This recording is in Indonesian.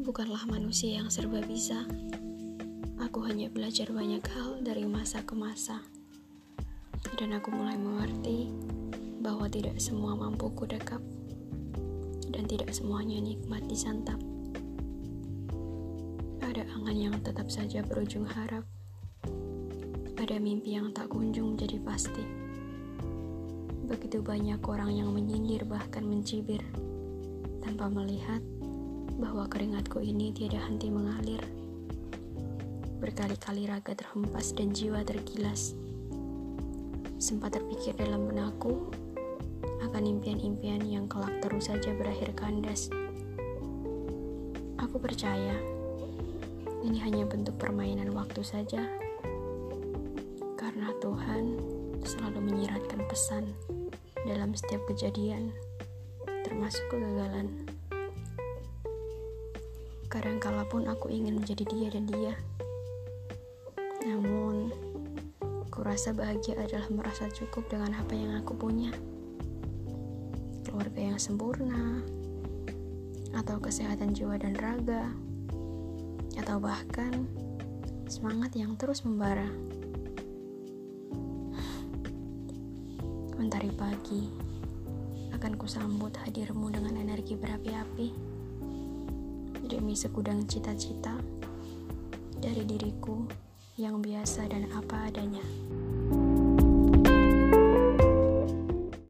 bukanlah manusia yang serba bisa. Aku hanya belajar banyak hal dari masa ke masa. Dan aku mulai mengerti bahwa tidak semua mampu kudekap dan tidak semuanya nikmat disantap. Ada angan yang tetap saja berujung harap. Ada mimpi yang tak kunjung jadi pasti. Begitu banyak orang yang menyindir bahkan mencibir tanpa melihat bahwa keringatku ini tiada henti mengalir. Berkali-kali raga terhempas dan jiwa tergilas. Sempat terpikir dalam benakku akan impian-impian yang kelak terus saja berakhir kandas. Aku percaya ini hanya bentuk permainan waktu saja. Karena Tuhan selalu menyiratkan pesan dalam setiap kejadian, termasuk kegagalan. Kadangkala pun aku ingin menjadi dia dan dia. Namun, kurasa bahagia adalah merasa cukup dengan apa yang aku punya. Keluarga yang sempurna, atau kesehatan jiwa dan raga, atau bahkan semangat yang terus membara. Mentari pagi akan kusambut hadirmu dengan energi berapi-api demi segudang cita-cita dari diriku yang biasa dan apa adanya.